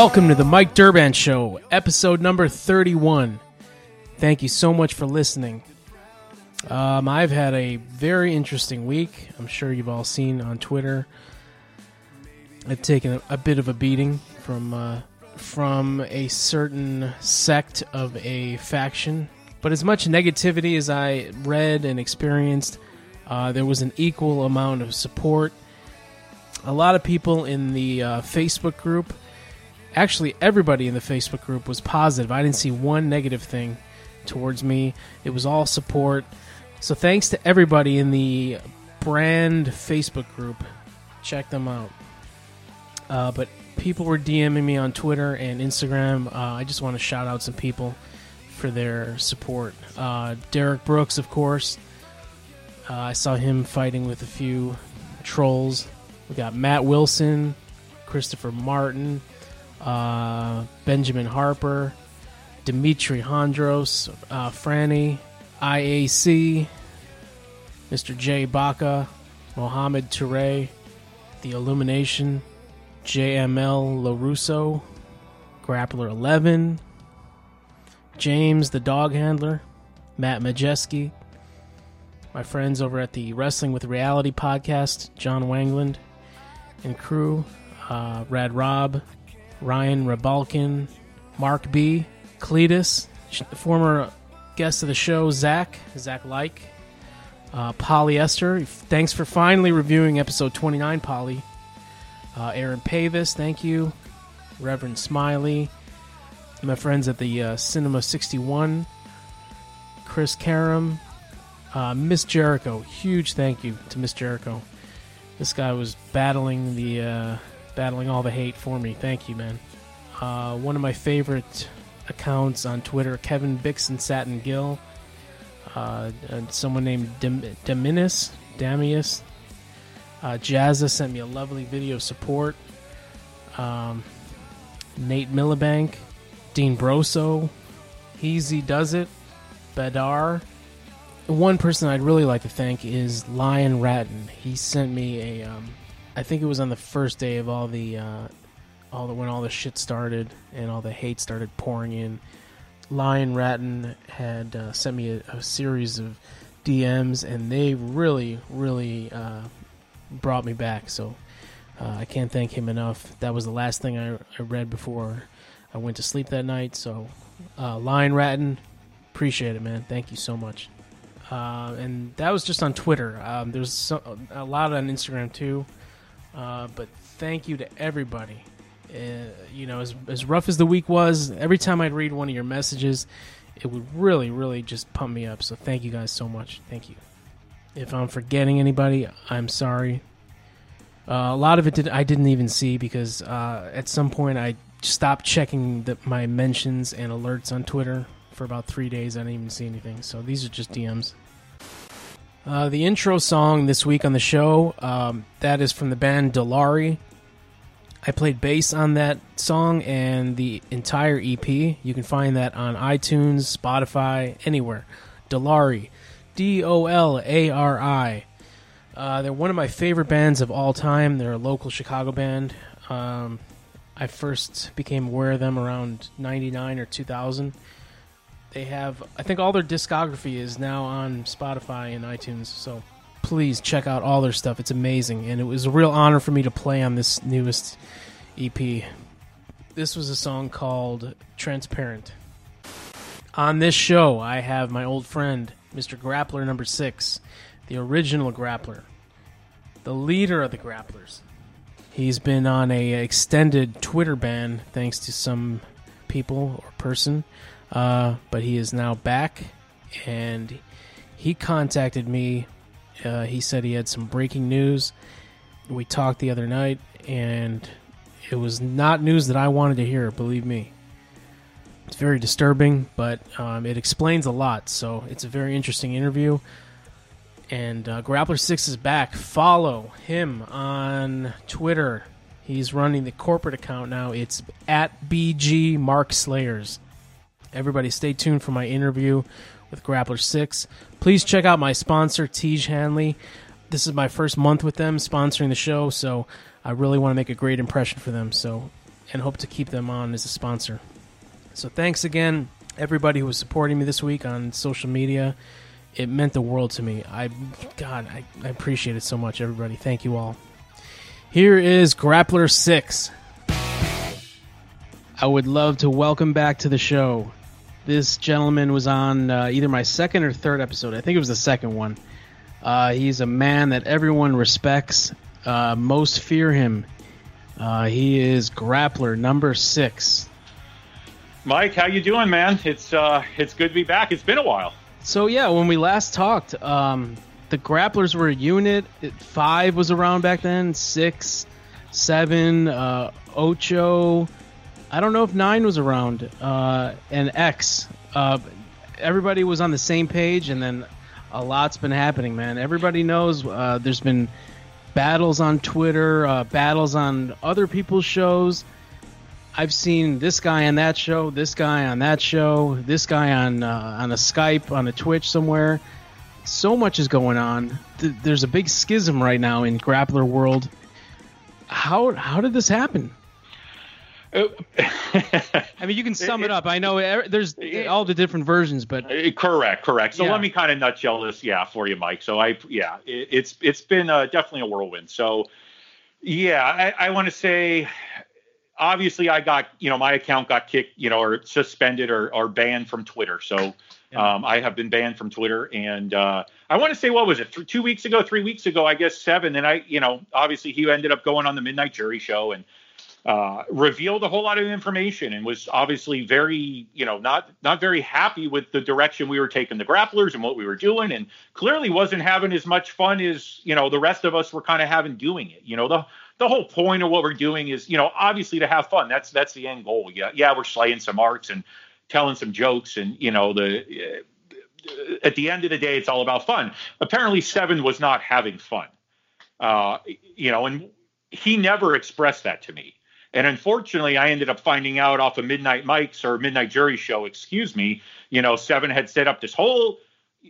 Welcome to the Mike Durband Show, episode number 31. Thank you so much for listening. Um, I've had a very interesting week. I'm sure you've all seen on Twitter. I've taken a, a bit of a beating from uh, from a certain sect of a faction, but as much negativity as I read and experienced, uh, there was an equal amount of support. A lot of people in the uh, Facebook group, actually everybody in the Facebook group was positive. I didn't see one negative thing towards me. It was all support. So thanks to everybody in the brand Facebook group. Check them out. Uh, but people were DMing me on Twitter and Instagram. Uh, I just want to shout out some people for their support. Uh, Derek Brooks, of course. Uh, I saw him fighting with a few trolls. We got Matt Wilson, Christopher Martin, uh, Benjamin Harper, Dimitri Hondros, uh, Franny, IAC, Mr. J. Baca, Mohammed Toure, The Illumination, JML LaRusso, Grappler 11, James the Dog Handler, Matt Majeski, my friends over at the Wrestling with Reality podcast, John Wangland and crew, uh, Rad Rob, Ryan Rabalkin, Mark B, Cletus, former guest of the show, Zach, Zach Like, uh, Polyester. Thanks for finally reviewing episode 29, Polly. Uh, Aaron Pavis, thank you. Reverend Smiley. My friends at the uh, Cinema 61. Chris Karam. Uh, Miss Jericho. Huge thank you to Miss Jericho. This guy was battling the uh, battling all the hate for me. Thank you, man. Uh, one of my favorite accounts on Twitter, Kevin Bixon Satin Gill. Uh, and someone named Dim- Damius. Uh, Jazza sent me a lovely video of support. Um, Nate Millibank, Dean Broso, Easy Does It, Badar. One person I'd really like to thank is Lion Ratton. He sent me a, um, I think it was on the first day of all the, uh, all the when all the shit started and all the hate started pouring in. Lion Ratton had uh, sent me a, a, series of DMs, and they really, really uh, brought me back. So uh, I can't thank him enough. That was the last thing I, I read before I went to sleep that night. So uh, Lion Ratton, appreciate it, man. Thank you so much. Uh, and that was just on Twitter. Um, there's so, a lot on Instagram too. Uh, but thank you to everybody. Uh, you know, as, as rough as the week was, every time I'd read one of your messages, it would really, really just pump me up. So thank you guys so much. Thank you. If I'm forgetting anybody, I'm sorry. Uh, a lot of it did I didn't even see because uh, at some point I stopped checking the, my mentions and alerts on Twitter for about three days. I didn't even see anything. So these are just DMs. Uh, the intro song this week on the show um, that is from the band Dolari. I played bass on that song and the entire EP. You can find that on iTunes, Spotify, anywhere. Dolari. D O L A R I. Uh, they're one of my favorite bands of all time. They're a local Chicago band. Um, I first became aware of them around 99 or 2000. They have, I think all their discography is now on Spotify and iTunes. So please check out all their stuff. It's amazing. And it was a real honor for me to play on this newest EP. This was a song called Transparent. On this show, I have my old friend, Mr. Grappler number six, the original Grappler, the leader of the Grapplers. He's been on a extended Twitter ban thanks to some people or person, uh, but he is now back, and he contacted me. Uh, he said he had some breaking news. We talked the other night, and it was not news that I wanted to hear. Believe me. It's very disturbing, but um, it explains a lot. So it's a very interesting interview. And uh, Grappler Six is back. Follow him on Twitter. He's running the corporate account now. It's at BG Mark Slayers. Everybody, stay tuned for my interview with Grappler Six. Please check out my sponsor, Tiege Hanley. This is my first month with them sponsoring the show, so I really want to make a great impression for them. So and hope to keep them on as a sponsor. So thanks again, everybody who was supporting me this week on social media. It meant the world to me. I, God, I, I appreciate it so much, everybody. Thank you all. Here is Grappler 6. I would love to welcome back to the show. This gentleman was on uh, either my second or third episode. I think it was the second one. Uh, he's a man that everyone respects. Uh, most fear him. Uh, he is Grappler number six. Mike, how you doing, man? It's uh, it's good to be back. It's been a while. So yeah, when we last talked, um, the grapplers were a unit. Five was around back then. Six, seven, uh, ocho. I don't know if nine was around. Uh, and X. Uh, everybody was on the same page, and then a lot's been happening, man. Everybody knows uh, there's been battles on Twitter, uh, battles on other people's shows. I've seen this guy on that show, this guy on that show, this guy on uh, on a Skype, on a Twitch somewhere. So much is going on. Th- there's a big schism right now in grappler world. How how did this happen? I mean, you can sum it up. I know there's all the different versions, but uh, correct, correct. So yeah. let me kind of nutshell this, yeah, for you, Mike. So I, yeah, it, it's it's been uh, definitely a whirlwind. So yeah, I, I want to say, obviously, I got you know my account got kicked, you know, or suspended or or banned from Twitter. So yeah. um, I have been banned from Twitter, and uh, I want to say what was it, th- two weeks ago, three weeks ago, I guess seven. And I, you know, obviously he ended up going on the Midnight Jury show and uh, revealed a whole lot of information and was obviously very, you know, not not very happy with the direction we were taking the grapplers and what we were doing, and clearly wasn't having as much fun as you know the rest of us were kind of having doing it. You know, the the whole point of what we're doing is, you know, obviously to have fun. That's that's the end goal. Yeah, yeah, we're slaying some arcs and telling some jokes, and you know the. Uh, at the end of the day, it's all about fun. Apparently, Seven was not having fun. Uh, you know, and he never expressed that to me. And unfortunately, I ended up finding out off of Midnight Mike's or Midnight Jury show, excuse me, you know, Seven had set up this whole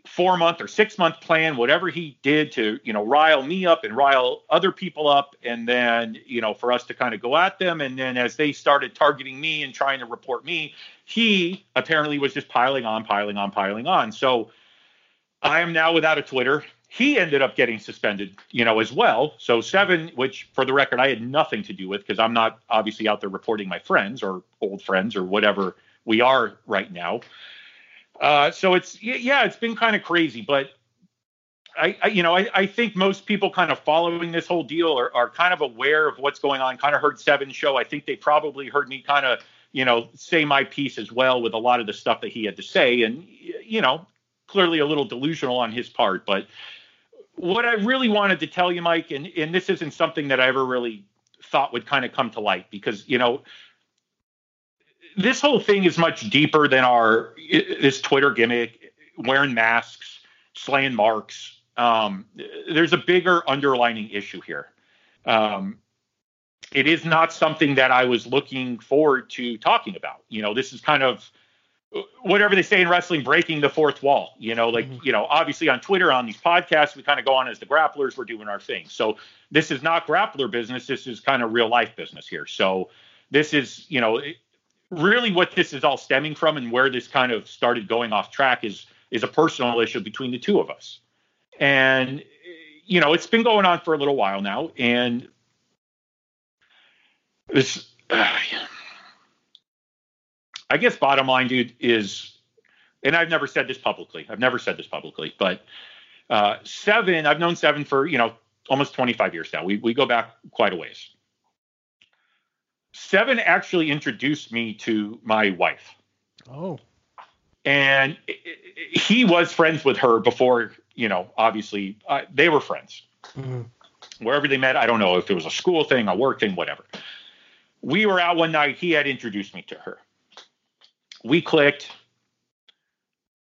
four month or six month plan, whatever he did to, you know, rile me up and rile other people up. And then, you know, for us to kind of go at them. And then as they started targeting me and trying to report me, he apparently was just piling on, piling on, piling on. So I am now without a Twitter he ended up getting suspended, you know, as well. So seven, which for the record, I had nothing to do with because I'm not obviously out there reporting my friends or old friends or whatever we are right now. Uh, so it's yeah, it's been kind of crazy, but I, I you know I, I, think most people kind of following this whole deal are, are kind of aware of what's going on. Kind of heard Seven show. I think they probably heard me kind of you know say my piece as well with a lot of the stuff that he had to say, and you know clearly a little delusional on his part, but what I really wanted to tell you, Mike, and, and this isn't something that I ever really thought would kind of come to light because, you know, this whole thing is much deeper than our this Twitter gimmick, wearing masks, slaying marks. Um, there's a bigger underlining issue here. Um, it is not something that I was looking forward to talking about. You know, this is kind of whatever they say in wrestling, breaking the fourth wall. You know, like, mm-hmm. you know, obviously on Twitter, on these podcasts, we kind of go on as the grapplers, we're doing our thing. So this is not grappler business. This is kind of real life business here. So this is, you know, really what this is all stemming from and where this kind of started going off track is is a personal issue between the two of us. And you know, it's been going on for a little while now and this uh, I guess bottom line, dude, is, and I've never said this publicly. I've never said this publicly, but uh, Seven, I've known Seven for you know almost 25 years now. We we go back quite a ways. Seven actually introduced me to my wife. Oh. And he was friends with her before, you know, obviously uh, they were friends. Mm-hmm. Wherever they met, I don't know if it was a school thing, a work thing, whatever. We were out one night. He had introduced me to her we clicked.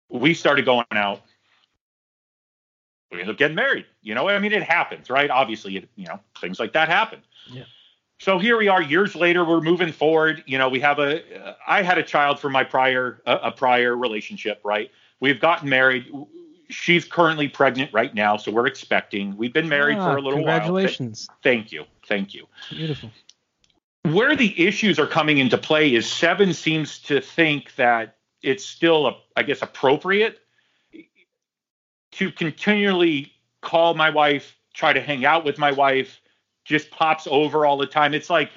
We started going out. We ended up getting married. You know, I mean, it happens, right? Obviously, it, you know, things like that happen. Yeah. So here we are, years later. We're moving forward. You know, we have a. Uh, I had a child from my prior uh, a prior relationship, right? We've gotten married. She's currently pregnant right now, so we're expecting. We've been married ah, for a little congratulations. while. Congratulations. Thank you. Thank you. Beautiful where the issues are coming into play is Seven seems to think that it's still, a, I guess, appropriate to continually call my wife, try to hang out with my wife, just pops over all the time. It's like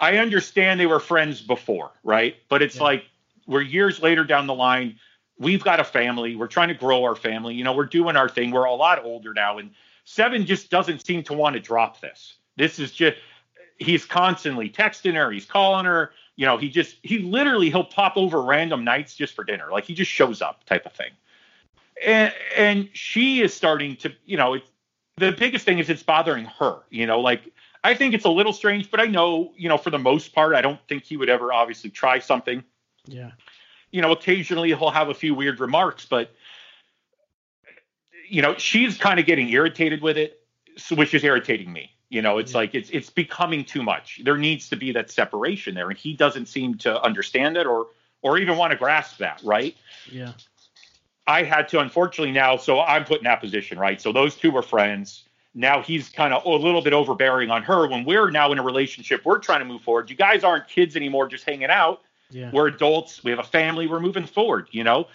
I understand they were friends before, right? But it's yeah. like we're years later down the line. We've got a family. We're trying to grow our family. You know, we're doing our thing. We're a lot older now, and Seven just doesn't seem to want to drop this. This is just he's constantly texting her, he's calling her. You know, he just he literally he'll pop over random nights just for dinner, like he just shows up, type of thing. And and she is starting to, you know, it's the biggest thing is it's bothering her. You know, like I think it's a little strange, but I know, you know, for the most part, I don't think he would ever obviously try something. Yeah. You know, occasionally he'll have a few weird remarks, but you know, she's kind of getting irritated with it, which is irritating me. You know, it's yeah. like it's it's becoming too much. There needs to be that separation there, and he doesn't seem to understand it or or even want to grasp that, right? Yeah. I had to unfortunately now, so I'm put in that position, right? So those two were friends. Now he's kind of a little bit overbearing on her when we're now in a relationship. We're trying to move forward. You guys aren't kids anymore, just hanging out. Yeah. We're adults. We have a family. We're moving forward. You know,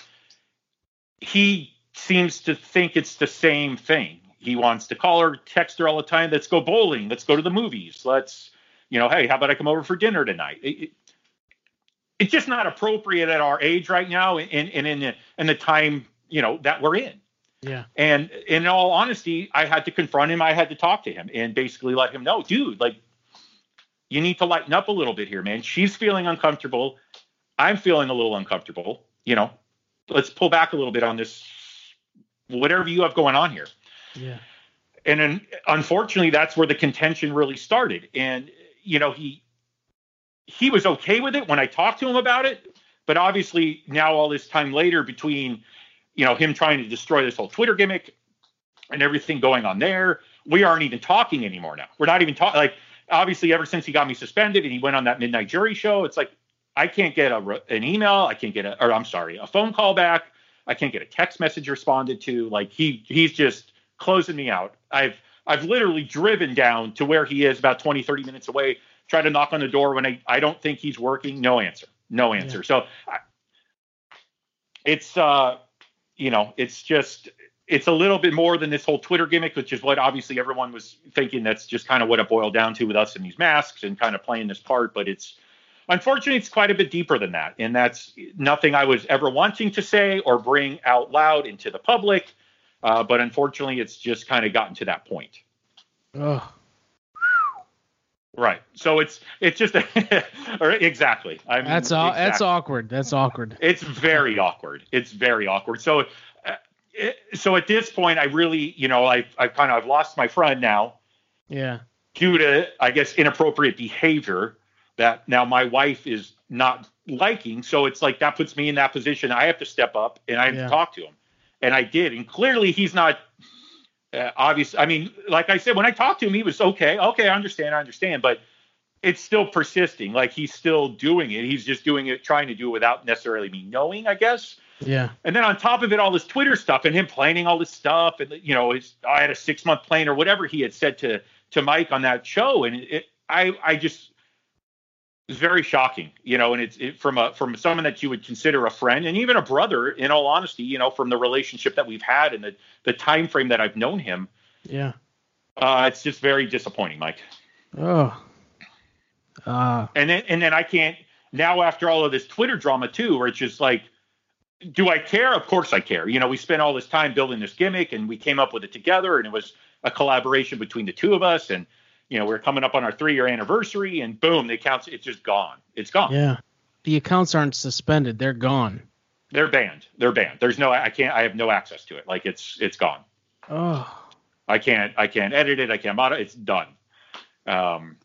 he seems to think it's the same thing. He wants to call her, text her all the time. Let's go bowling. Let's go to the movies. Let's, you know, hey, how about I come over for dinner tonight? It, it, it's just not appropriate at our age right now, and, and in the in the time you know that we're in. Yeah. And in all honesty, I had to confront him. I had to talk to him and basically let him know, dude, like, you need to lighten up a little bit here, man. She's feeling uncomfortable. I'm feeling a little uncomfortable. You know, let's pull back a little bit on this, whatever you have going on here. Yeah. And then, unfortunately, that's where the contention really started. And you know, he he was okay with it when I talked to him about it, but obviously now all this time later between you know him trying to destroy this whole Twitter gimmick and everything going on there, we aren't even talking anymore now. We're not even talking like obviously ever since he got me suspended and he went on that midnight jury show, it's like I can't get a, an email, I can't get a or I'm sorry, a phone call back, I can't get a text message responded to. Like he he's just closing me out. I've I've literally driven down to where he is about 20, 30 minutes away, try to knock on the door when I, I don't think he's working. No answer. No answer. Yeah. So I, it's, uh, you know, it's just, it's a little bit more than this whole Twitter gimmick, which is what obviously everyone was thinking. That's just kind of what it boiled down to with us in these masks and kind of playing this part. But it's, unfortunately, it's quite a bit deeper than that. And that's nothing I was ever wanting to say or bring out loud into the public. Uh, but unfortunately, it's just kind of gotten to that point. Oh. Right. So it's it's just or exactly. I mean, that's all. Exactly. That's awkward. That's awkward. It's very awkward. It's very awkward. So uh, it, so at this point, I really, you know, I I kind of I've lost my friend now. Yeah. Due to I guess inappropriate behavior that now my wife is not liking. So it's like that puts me in that position. I have to step up and I have yeah. to talk to him and I did. And clearly, he's not uh, obvious. I mean, like I said, when I talked to him, he was okay. Okay, I understand. I understand. But it's still persisting. Like he's still doing it. He's just doing it, trying to do it without necessarily me knowing, I guess. Yeah. And then on top of it, all this Twitter stuff and him planning all this stuff, and you know, I had a six month plan or whatever he had said to to Mike on that show, and it, I I just it's very shocking, you know, and it's it, from a from someone that you would consider a friend and even a brother. In all honesty, you know, from the relationship that we've had and the the time frame that I've known him. Yeah. Uh, it's just very disappointing, Mike. Oh. Uh. And then and then I can't now after all of this Twitter drama too, where it's just like, do I care? Of course I care. You know, we spent all this time building this gimmick and we came up with it together, and it was a collaboration between the two of us and you know, we're coming up on our three year anniversary and boom, the accounts, it's just gone. It's gone. Yeah. The accounts aren't suspended. They're gone. They're banned. They're banned. There's no, I can't, I have no access to it. Like it's, it's gone. Oh. I can't, I can't edit it. I can't mod it. It's done. Um,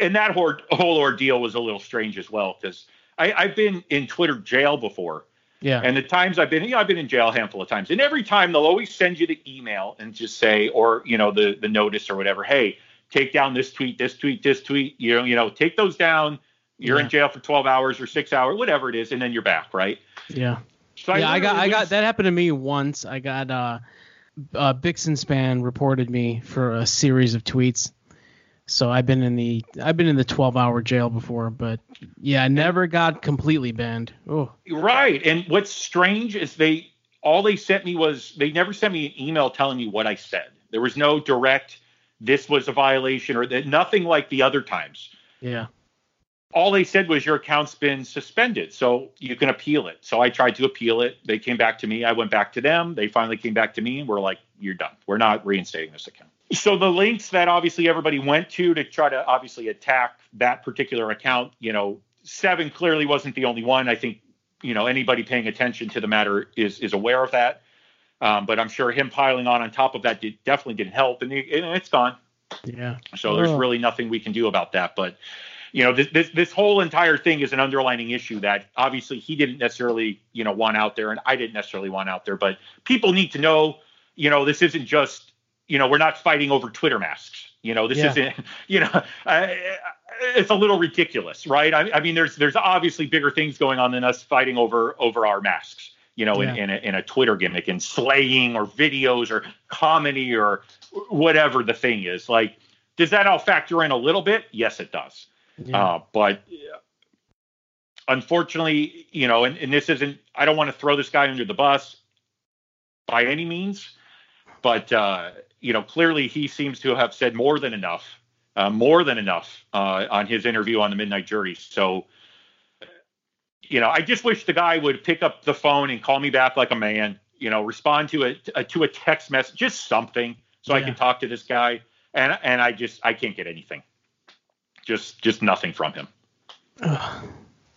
and that whole, whole ordeal was a little strange as well because I, I've been in Twitter jail before. Yeah. And the times I've been, you know, I've been in jail a handful of times, and every time they'll always send you the email and just say, or you know, the the notice or whatever. Hey, take down this tweet, this tweet, this tweet. You know, you know, take those down. You're yeah. in jail for 12 hours or six hours, whatever it is, and then you're back, right? Yeah. So yeah, I, I got, I got that happened to me once. I got uh, uh, Bixenspan reported me for a series of tweets. So I've been in the I've been in the 12 hour jail before, but yeah, I never got completely banned. Oh, right. And what's strange is they all they sent me was they never sent me an email telling me what I said. There was no direct this was a violation or that nothing like the other times. Yeah. All they said was your account's been suspended, so you can appeal it. So I tried to appeal it. They came back to me. I went back to them. They finally came back to me and were like, "You're done. We're not reinstating this account." So the links that obviously everybody went to to try to obviously attack that particular account, you know, Seven clearly wasn't the only one. I think you know anybody paying attention to the matter is is aware of that. Um, but I'm sure him piling on on top of that did, definitely didn't help, and, it, and it's gone. Yeah. So oh. there's really nothing we can do about that. But you know, this, this this whole entire thing is an underlining issue that obviously he didn't necessarily you know want out there, and I didn't necessarily want out there. But people need to know, you know, this isn't just you know we're not fighting over Twitter masks. You know, this yeah. isn't you know. Uh, it's a little ridiculous, right? I, I mean, there's there's obviously bigger things going on than us fighting over over our masks you know, yeah. in, in a, in, a, Twitter gimmick and slaying or videos or comedy or whatever the thing is. Like, does that all factor in a little bit? Yes, it does. Yeah. Uh, but unfortunately, you know, and, and this isn't, I don't want to throw this guy under the bus by any means, but, uh, you know, clearly he seems to have said more than enough, uh, more than enough uh, on his interview on the Midnight Jury. So, you know, I just wish the guy would pick up the phone and call me back like a man. You know, respond to a, a uh, to a text message, just something, so yeah. I can talk to this guy. And and I just I can't get anything, just just nothing from him.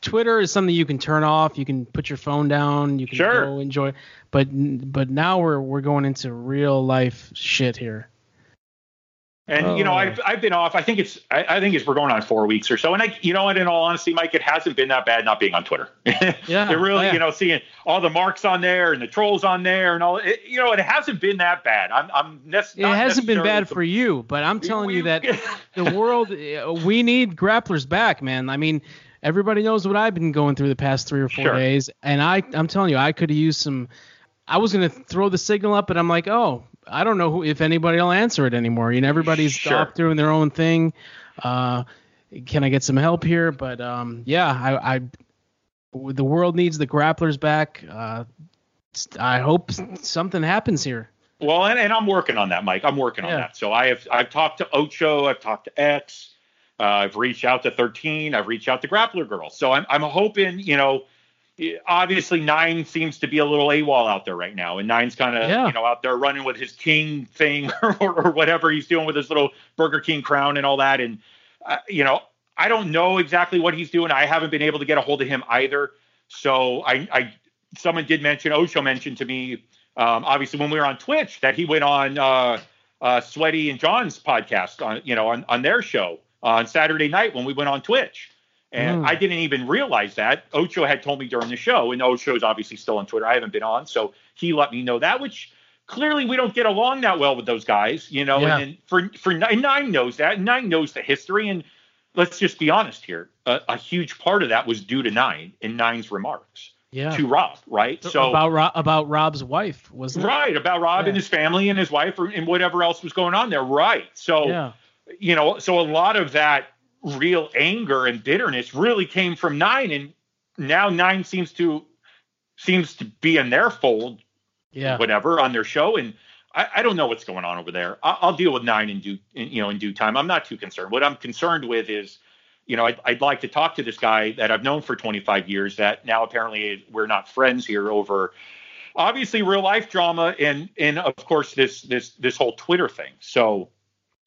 Twitter is something you can turn off. You can put your phone down. You can sure. go enjoy. But but now we're we're going into real life shit here. And oh. you know, oh. I've I've been off. I think it's I, I, think it's we're going on four weeks or so. And I, you know, and in all honesty, Mike, it hasn't been that bad not being on Twitter. yeah, they're really, yeah. you know, seeing all the marks on there and the trolls on there and all. It, you know, it hasn't been that bad. I'm I'm. Ne- it hasn't been bad for you, but I'm telling we, you that the world we need grapplers back, man. I mean. Everybody knows what I've been going through the past three or four sure. days, and I, I'm telling you, I could have used some. I was gonna throw the signal up, but I'm like, oh, I don't know who, if anybody will answer it anymore. You know, everybody's sure. off doing their own thing. Uh, can I get some help here? But um, yeah, I, I, the world needs the grapplers back. Uh, I hope something happens here. Well, and, and I'm working on that, Mike. I'm working on yeah. that. So I have I've talked to Ocho, I've talked to X, uh, I've reached out to 13, I've reached out to Grappler Girl. So I'm I'm hoping, you know, obviously nine seems to be a little AWOL out there right now, and nine's kind of yeah. you know out there running with his king thing or, or, whatever he's doing with his little Burger King crown and all that. And uh, you know, I don't know exactly what he's doing. I haven't been able to get a hold of him either. So I, I someone did mention Ocho mentioned to me, um, obviously when we were on Twitch that he went on uh, uh, Sweaty and John's podcast on you know on on their show on Saturday night when we went on Twitch. And mm. I didn't even realize that. Ocho had told me during the show, and Ocho is obviously still on Twitter. I haven't been on, so he let me know that, which clearly we don't get along that well with those guys, you know. Yeah. And, for for nine knows that. Nine knows the history, and let's just be honest here. A, a huge part of that was due to Nine and Nine's remarks. Yeah. To Rob, right? So about Rob, about Rob's wife, it? Right about Rob yeah. and his family and his wife and whatever else was going on there, right? So, yeah. you know, so a lot of that real anger and bitterness really came from nine and now nine seems to seems to be in their fold yeah. whatever on their show and I, I don't know what's going on over there. I'll, I'll deal with nine in due in, you know in due time. I'm not too concerned. What i'm concerned with is you know I'd, I'd like to talk to this guy that i've known for 25 years that now apparently we're not friends here over obviously real life drama and and of course this this this whole twitter thing. So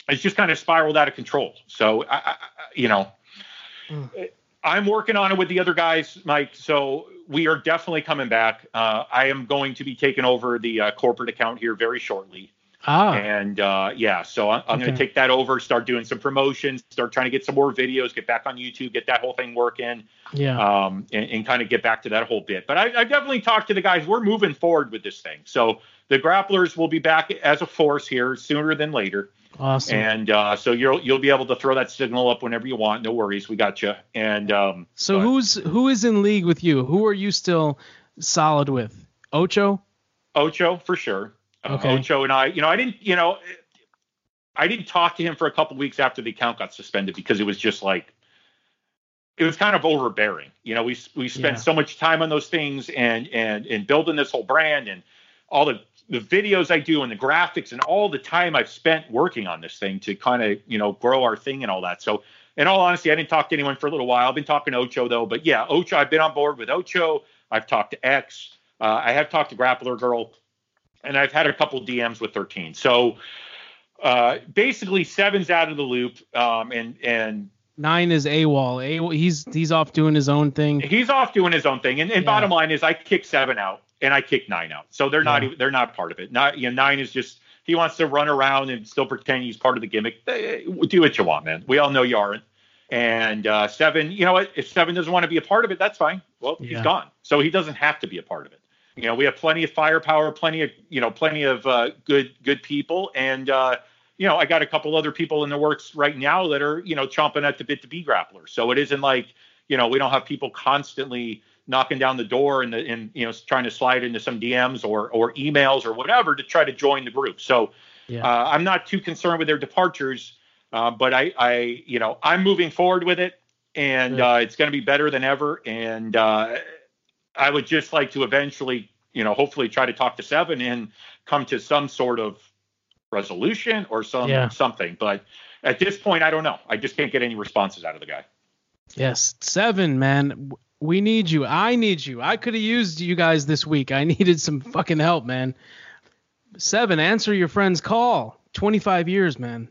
it's just kind of spiraled out of control. So, I, I, you know, mm. I'm working on it with the other guys, Mike. So we are definitely coming back. Uh, I am going to be taking over the uh, corporate account here very shortly. Ah. And uh, yeah, so I'm, I'm okay. going to take that over, start doing some promotions, start trying to get some more videos, get back on YouTube, get that whole thing working. Yeah. Um, and, and kind of get back to that whole bit. But I, I definitely talked to the guys. We're moving forward with this thing. So the grapplers will be back as a force here sooner than later. Awesome. And uh, so you'll you'll be able to throw that signal up whenever you want. No worries, we got you. And um, so but, who's who is in league with you? Who are you still solid with? Ocho. Ocho for sure. Uh, okay. Uh, Ocho and I. You know, I didn't. You know, I didn't talk to him for a couple weeks after the account got suspended because it was just like it was kind of overbearing. You know, we we spent yeah. so much time on those things and and and building this whole brand and all the the videos I do and the graphics and all the time I've spent working on this thing to kind of you know grow our thing and all that. So in all honesty, I didn't talk to anyone for a little while. I've been talking to Ocho though, but yeah, Ocho. I've been on board with Ocho. I've talked to X. Uh, I have talked to Grappler Girl, and I've had a couple DMs with 13. So uh, basically, seven's out of the loop, um, and and nine is AWOL. A- he's he's off doing his own thing. He's off doing his own thing, and, and yeah. bottom line is, I kick seven out and I kick nine out, so they're not yeah. they're not part of it. Not you know, nine is just he wants to run around and still pretend he's part of the gimmick. Do what you want, man. We all know you aren't. And uh, seven, you know what? If seven doesn't want to be a part of it, that's fine. Well, yeah. he's gone, so he doesn't have to be a part of it. You know, we have plenty of firepower, plenty of you know, plenty of uh, good good people, and uh, you know, I got a couple other people in the works right now that are you know chomping at the bit to be grapplers. So it isn't like you know we don't have people constantly knocking down the door and, the, and you know trying to slide into some DMs or or emails or whatever to try to join the group. So yeah. uh, I'm not too concerned with their departures, uh, but I I you know I'm moving forward with it and uh, it's going to be better than ever. And uh, I would just like to eventually you know hopefully try to talk to Seven and come to some sort of resolution or some yeah. something. But at this point, I don't know. I just can't get any responses out of the guy. Yes, Seven man we need you. I need you. I could have used you guys this week. I needed some fucking help, man. Seven, answer your friend's call. 25 years, man.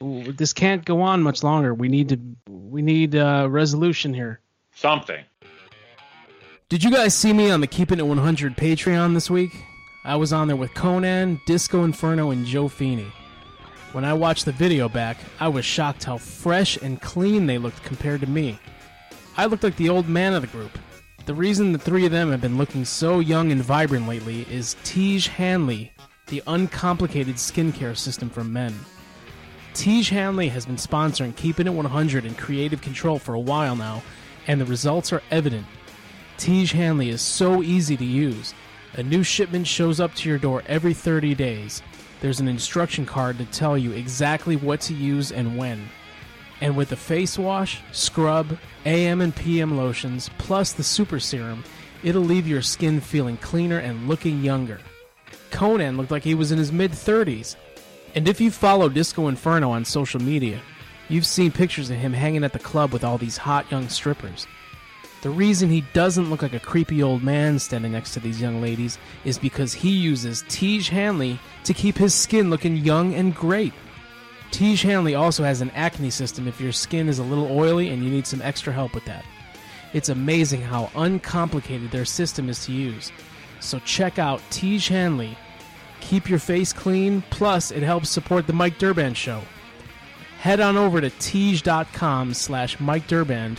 This can't go on much longer. We need to. We need uh, resolution here. Something. Did you guys see me on the Keeping It 100 Patreon this week? I was on there with Konnan, Disco Inferno, and Joe Feeney. When I watched the video back, I was shocked how fresh and clean they looked compared to me. I looked like the old man of the group. The reason the three of them have been looking so young and vibrant lately is Tiege Hanley, the uncomplicated skincare system for men. Tiege Hanley has been sponsoring Keeping It 100 and Creative Control for a while now, and the results are evident. Tiege Hanley is so easy to use. A new shipment shows up to your door every 30 days. There's an instruction card to tell you exactly what to use and when. And with the face wash, scrub, AM and PM lotions, plus the super serum, it'll leave your skin feeling cleaner and looking younger. Konnan looked like he was in his mid 30s. And if you follow Disco Inferno on social media, you've seen pictures of him hanging at the club with all these hot young strippers. The reason he doesn't look like a creepy old man standing next to these young ladies is because he uses Tiege Hanley to keep his skin looking young and great. Tiege Hanley also has an acne system if your skin is a little oily and you need some extra help with that. It's amazing how uncomplicated their system is to use. So check out Tiege Hanley. Keep your face clean, plus it helps support the Mike Durband Show. Head on over to tiege.com slash Mike Durband.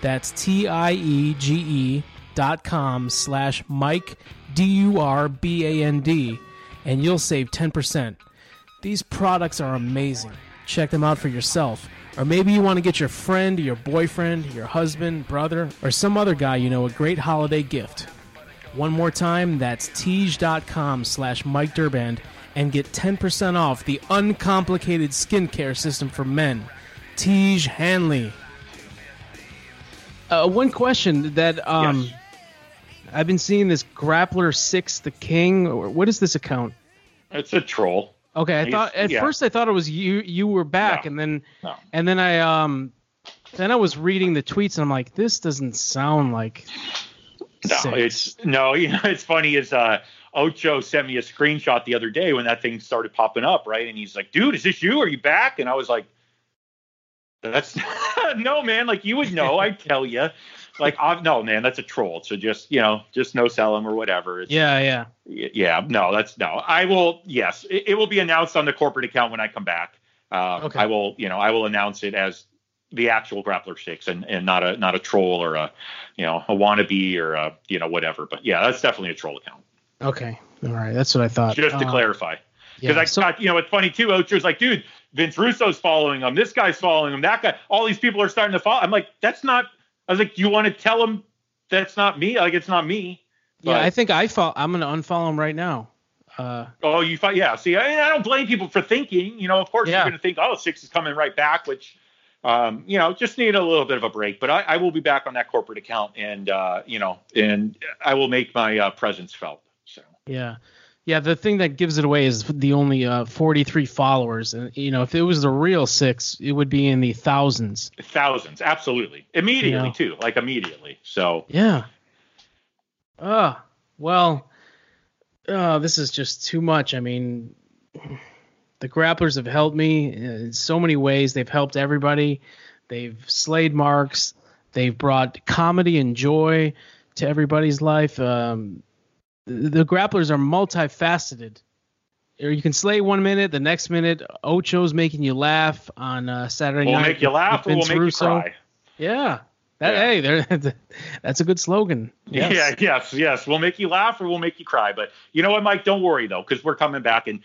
That's T-I-E-G-E dot com slash Mike D-U-R-B-A-N-D and you'll save 10%. These products are amazing. Check them out for yourself. Or maybe you want to get your friend, your boyfriend, your husband, brother, or some other guy you know a great holiday gift. One more time, that's Tiege.com slash Mike Durband and get 10% off the uncomplicated skincare system for men. Tiege Hanley. Uh, one question that um, yes. I've been seeing this Grappler Six the King. What is this account? It's a troll. Okay, I He's, thought at yeah. first I thought it was you. You were back, no, and then no. and then I um then I was reading the tweets, and I'm like, this doesn't sound like. No, six. it's no. You know, it's funny is uh Ocho sent me a screenshot the other day when that thing started popping up, right? And he's like, "Dude, is this you? Are you back?" And I was like, "That's no, man. Like you would know. I'd tell you." Like uh, no man that's a troll so just you know just no sell them or whatever it's, yeah yeah yeah no that's no i will yes it, it, will be announced on the corporate account when i come back uh, okay. i will you know i will announce it as the actual grappler six and, and not a not a troll or a you know a wannabe or a you know whatever but yeah that's definitely a troll account okay all right that's what i thought just to uh, clarify because yeah, I so, got, you know, it's funny too. Ocho's like, dude, Vince Russo's following him. This guy's following him. That guy. All these people are starting to follow. I'm like, that's not I was like, you want to tell him that's not me? Like, it's not me. But, yeah, I think I follow. I'm gonna unfollow him right now. Uh, oh, you thought? Yeah. See, I, I, don't blame people for thinking. You know, of course, yeah. you're going to think, oh, six is coming right back, which, um, you know, just need a little bit of a break. But I, I will be back on that corporate account, and uh, you know, and I will make my uh, presence felt. So. Yeah. Yeah, the thing that gives it away is the only uh, 43 followers. And you know, if it was the real six, it would be in the thousands. Thousands, absolutely, immediately too, like immediately. So yeah. Uh, well, uh, this is just too much. I mean, the grapplers have helped me in so many ways. They've helped everybody. They've slayed marks. They've brought comedy and joy to everybody's life. Um, the grapplers are multifaceted. Or you can slay one minute, the next minute Ocho's making you laugh on uh, Saturday we'll night. We'll make you laugh or we'll make Russo. you cry. Yeah. That, yeah. Hey, that's a good slogan. Yes. Yeah, yes, yes. We'll make you laugh or we'll make you cry. But you know what, Mike? Don't worry though, because we're coming back. And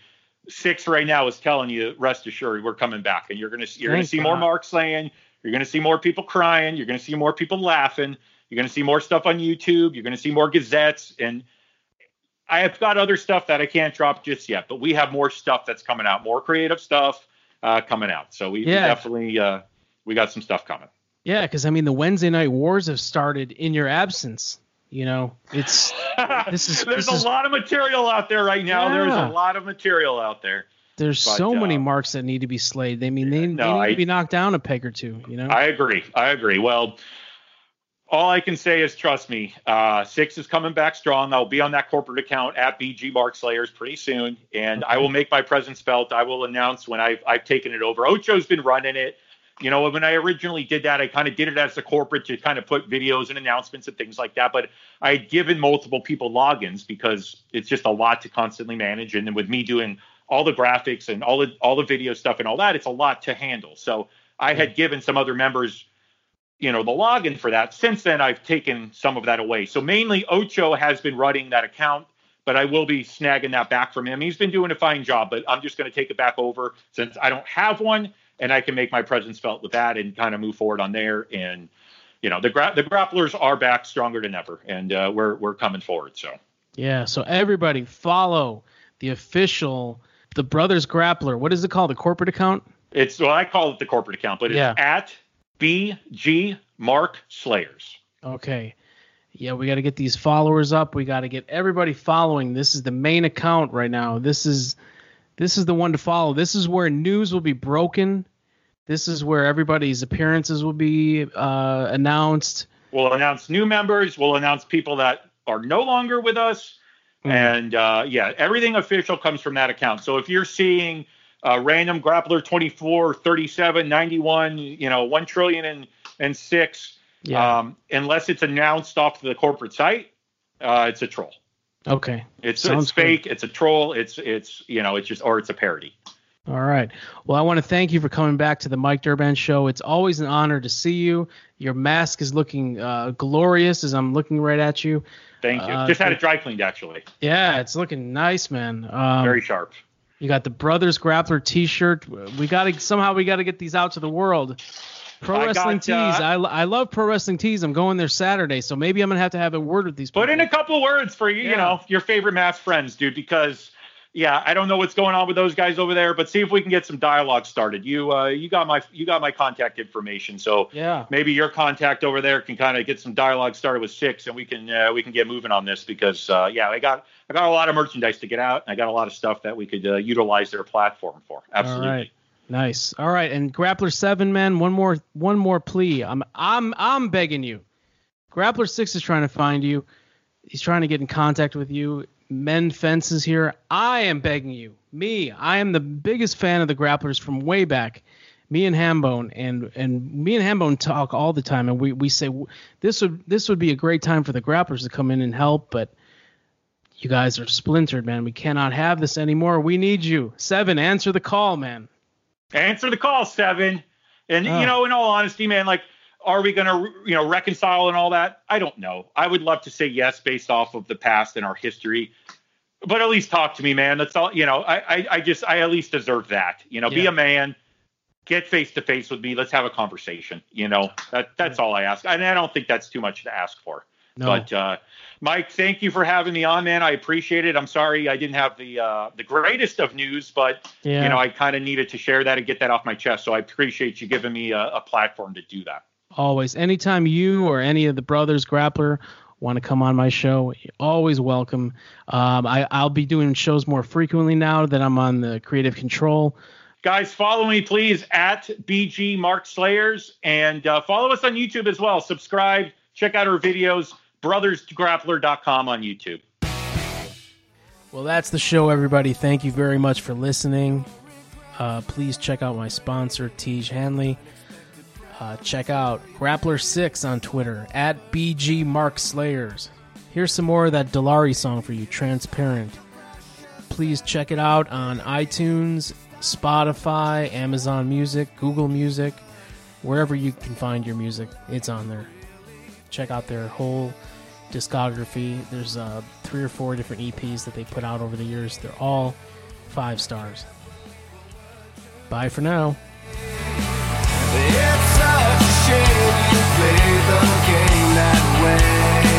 six right now is telling you, rest assured, we're coming back. And you're gonna you're Thank gonna see God. more Mark slaying. You're gonna see more people crying. You're gonna see more people laughing. You're gonna see more stuff on YouTube. You're gonna see more gazettes and I have got other stuff that I can't drop just yet, but we have more stuff that's coming out, more creative stuff uh, coming out. So we, yeah. we definitely uh, we got some stuff coming. Yeah, because I mean the Wednesday night wars have started in your absence. You know, it's this is there's this a is, lot of material out there right now. Yeah. There's a lot of material out there. There's but, so uh, many marks that need to be slayed. They mean, they, no, they need I, to be knocked down a peg or two. You know. I agree. I agree. Well, all I can say is trust me. Uh, six is coming back strong. I'll be on that corporate account at BG Mark Slayers pretty soon, and. I will make my presence felt. I will announce when I've I've taken it over. Ocho's been running it. You know, when I originally did that, I kind of did it as a corporate to kind of put videos and announcements and things like that. But I had given multiple people logins because it's just a lot to constantly manage. And then with me doing all the graphics and all the all the video stuff and all that, it's a lot to handle. So I had given some other members, you know, the login for that. Since then, I've taken some of that away. So mainly Ocho has been running that account but I will be snagging that back from him. He's been doing a fine job, but I'm just going to take it back over since I don't have one and I can make my presence felt with that and kind of move forward on there. And you know, the gra- the grapplers are back stronger than ever, and uh, we're we're coming forward. So yeah, so everybody follow the official the Brothers Grappler. What is it called? The corporate account? It's well, I call it the corporate account, but it's yeah. at BG Mark Slayers. Okay. Yeah, we got to get these followers up. We got to get everybody following. This is the main account right now. This is this is the one to follow. This is where news will be broken. This is where everybody's appearances will be uh, announced. We'll announce new members. We'll announce people that are no longer with us. Mm. And uh, yeah, everything official comes from that account. So if you're seeing uh, random grappler 24, 37, 91, you know, 1 trillion and, and six, yeah. um, unless it's announced off the corporate site, uh, it's a troll. Okay. It's it's fake. Good. It's a troll. It's it's you know it's just or it's a parody. All right. Well, I want to thank you for coming back to the Mike Durband show. It's always an honor to see you. Your mask is looking uh, glorious as I'm looking right at you. Thank you. Uh, Just had it dry cleaned actually. Yeah, it's looking nice, man. Um, Very sharp. You got the Brothers Grappler T-shirt. We got to somehow we got to get these out to the world. Pro I Wrestling got, Tees. Uh, I, I love Pro Wrestling Tees. I'm going there Saturday, so maybe I'm gonna have to have a word with these. Put in a couple words for you, yeah. you know, your favorite mass friends, dude, because yeah, I don't know what's going on with those guys over there, but see if we can get some dialogue started. You uh, you got my you got my contact information, so yeah, maybe your contact over there can kind of get some dialogue started with six, and we can uh, we can get moving on this because uh, yeah, I got I got a lot of merchandise to get out. And I got a lot of stuff that we could uh, utilize their platform for. Absolutely. Nice. All right, and Grappler Seven, man, one more one more plea. I'm I'm I'm begging you. Grappler Six is trying to find you. He's trying to get in contact with you. Men Fences here. I am begging you. Me, I am the biggest fan of the grapplers from way back. Me and Hambone and and me and Hambone talk all the time, and we, we say this would this would be a great time for the grapplers to come in and help, but you guys are splintered, man. We cannot have this anymore. We need you. Seven, answer the call, man. Answer the call, Seven. And oh. you ah. know, in all honesty, man, like, are we going to, you know, reconcile and all that? I don't know. I would love to say yes based off of the past and our history, but at least talk to me, man. That's all. You know, I, I, I just, I at least deserve that. You know, yeah. be a man, get face to face with me. Let's have a conversation. You know, that that's yeah. all I ask, and I don't think that's too much to ask for. No. But uh, Mike, thank you for having me on, man. I appreciate it. I'm sorry I didn't have the uh, the greatest of news, but yeah. you know I kind of needed to share that and get that off my chest. So I appreciate you giving me a, a platform to do that. Always, anytime you or any of the brothers grappler want to come on my show, always welcome. Um, I, I'll be doing shows more frequently now that I'm on the Creative Control. Guys, follow me please at BG Mark Slayers and uh, follow us on YouTube as well. Subscribe, check out our videos brothersgrappler.com on YouTube. Well, that's the show, everybody. Thank you very much for listening. Uh, please check out my sponsor, Tiege Hanley. Uh, check out Grappler6 on Twitter, at BG Mark Slayers. Here's some more of that Delari song for you, Transparent. Please check it out on iTunes, Spotify, Amazon Music, Google Music, wherever you can find your music, it's on there. Check out their whole discography. There's uh, three or four different EPs that they put out over the years. They're all five stars. Bye for now. The game that ones.